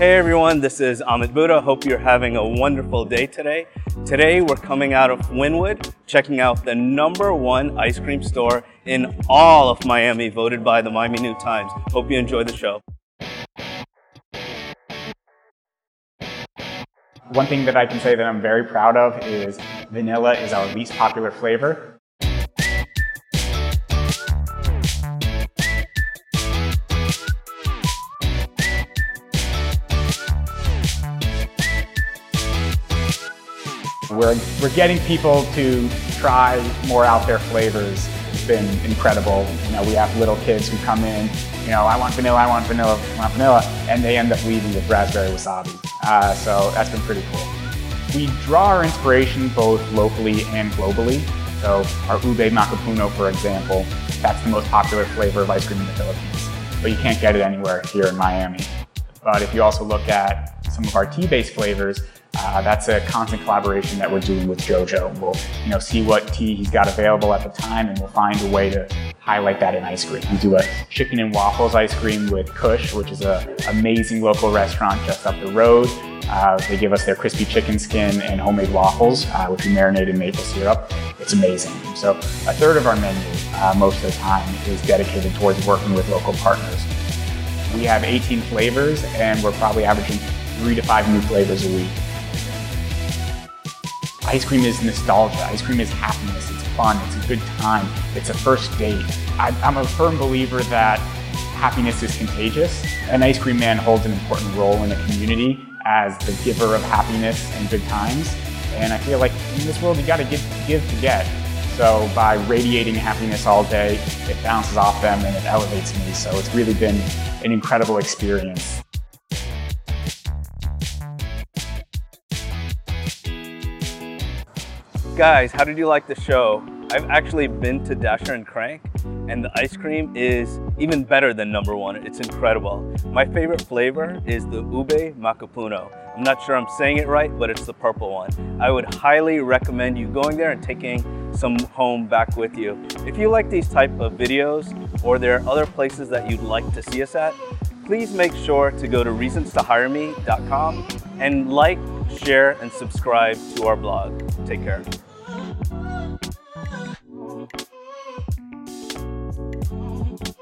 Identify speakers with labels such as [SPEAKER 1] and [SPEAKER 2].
[SPEAKER 1] Hey everyone, this is Amit Buddha. Hope you're having a wonderful day today. Today we're coming out of Wynwood, checking out the number one ice cream store in all of Miami, voted by the Miami New Times. Hope you enjoy the show.
[SPEAKER 2] One thing that I can say that I'm very proud of is vanilla is our least popular flavor. We're, we're getting people to try more out there flavors. It's been incredible. You know, we have little kids who come in, you know, I want vanilla, I want vanilla, I want vanilla, and they end up leaving with raspberry wasabi. Uh, so that's been pretty cool. We draw our inspiration both locally and globally. So our ube macapuno, for example, that's the most popular flavor of ice cream in the Philippines. But you can't get it anywhere here in Miami. But if you also look at some of our tea-based flavors, uh, that's a constant collaboration that we're doing with Jojo. We'll you know, see what tea he's got available at the time and we'll find a way to highlight that in ice cream. We do a chicken and waffles ice cream with Kush, which is an amazing local restaurant just up the road. Uh, they give us their crispy chicken skin and homemade waffles, uh, which we marinate in maple syrup. It's amazing. So a third of our menu, uh, most of the time, is dedicated towards working with local partners. We have 18 flavors and we're probably averaging three to five new flavors a week. Ice cream is nostalgia. Ice cream is happiness. It's fun. It's a good time. It's a first date. I, am a firm believer that happiness is contagious. An ice cream man holds an important role in a community as the giver of happiness and good times. And I feel like in this world, you got to give, give to get. So by radiating happiness all day, it bounces off them and it elevates me. So it's really been an incredible experience.
[SPEAKER 1] Guys, how did you like the show? I've actually been to Dasher and Crumb and the ice cream is even better than number one. It's incredible. My favorite flavor is the Ube Macapuno. I'm not sure I'm saying it right, but it's the purple one. I would highly recommend you going there and taking some home back with you. If you like these type of videos or there are other places that you'd like to see us at, please make sure to go to reasonstohireme.com and like, share, and subscribe to our blog. Take care. Thank you.